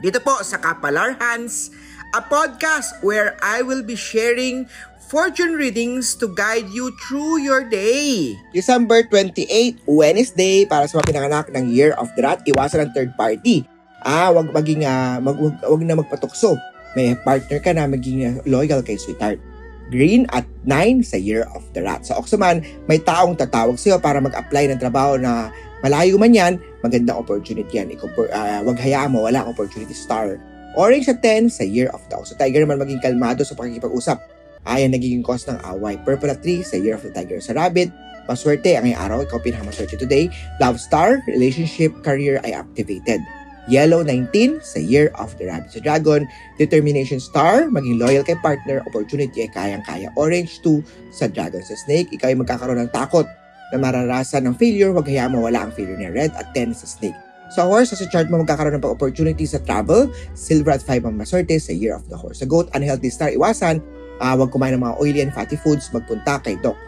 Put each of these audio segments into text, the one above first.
dito po sa Kapalar Hans, a podcast where I will be sharing fortune readings to guide you through your day. December 28, Wednesday, para sa mga pinanganak ng Year of the Rat, iwasan ang third party. Ah, wag maging, ah, mag, wag, wag na magpatukso. May partner ka na maging ah, loyal kay sweetheart. Green at 9 sa Year of the Rat. Sa Oxuman, may taong tatawag sa'yo para mag-apply ng trabaho na malayo man yan, magandang opportunity yan. Ikaw, uh, wag hayaan mo, wala opportunity star. Orange sa 10 sa Year of the Ox. Sa Tiger naman maging kalmado sa pakikipag-usap. Ayan nagiging cause ng away. Purple at 3 sa Year of the Tiger. Sa Rabbit, maswerte ang ngayong araw. Ikaw pinakamaswerte today. Love star, relationship, career ay activated. Yellow 19 sa Year of the Rabbit. Sa Dragon, Determination Star, maging loyal kay partner, opportunity ay kayang-kaya. Orange 2 sa Dragon. Sa Snake, ikaw ay magkakaroon ng takot na mararasan ng failure, wag hayaan mawala ang failure ni Red at 10 sa Snake. Sa horse, sa chart mo magkakaroon ng opportunity sa travel, silver at 5 ang maswerte sa Year of the Horse. Sa goat, unhealthy star, iwasan, uh, wag kumain ng mga oily and fatty foods, magpunta kay Doc.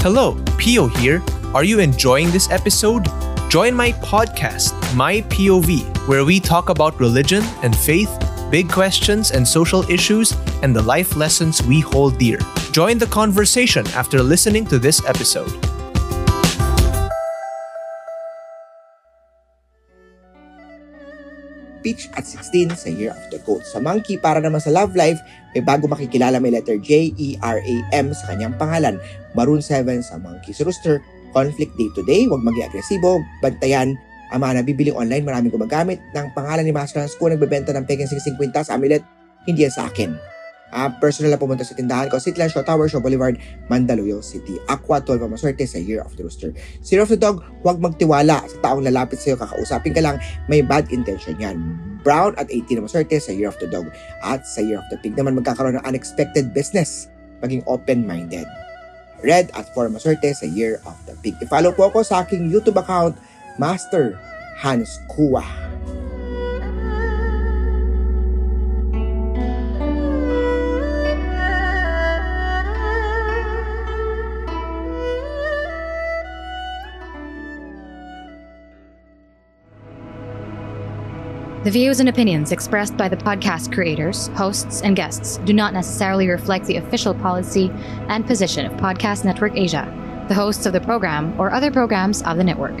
Hello, Pio here. Are you enjoying this episode? Join my podcast, My POV, where we talk about religion and faith, big questions and social issues, and the life lessons we hold dear. Join the conversation after listening to this episode. Peach at 16 sa Year of the Goat. Sa Monkey, para naman sa love life, may bago makikilala may letter J, E, R, A, M sa kanyang pangalan. Maroon 7 sa Monkey. Rooster, conflict day to day, huwag maging agresibo, bantayan ang mga nabibiling online, maraming gumagamit ng pangalan ni Master Hans kung nagbebenta ng peking 50 amulet, hindi yan sa akin. Uh, personal na pumunta sa tindahan ko, Citlan, Shaw Tower, Shaw Boulevard, Mandaluyong City. Aqua, 12 ang maswerte sa Year of the Rooster. Year of the Dog, huwag magtiwala sa taong lalapit sa'yo, kakausapin ka lang, may bad intention yan. Brown at 18 ang maswerte sa Year of the Dog. At sa Year of the Pig naman magkakaroon ng unexpected business. Maging open-minded. Red at 4 maswerte sa Year of the Pig. I-follow po ako sa aking YouTube account, Master Hans Kua. The views and opinions expressed by the podcast creators, hosts, and guests do not necessarily reflect the official policy and position of Podcast Network Asia, the hosts of the program, or other programs of the network.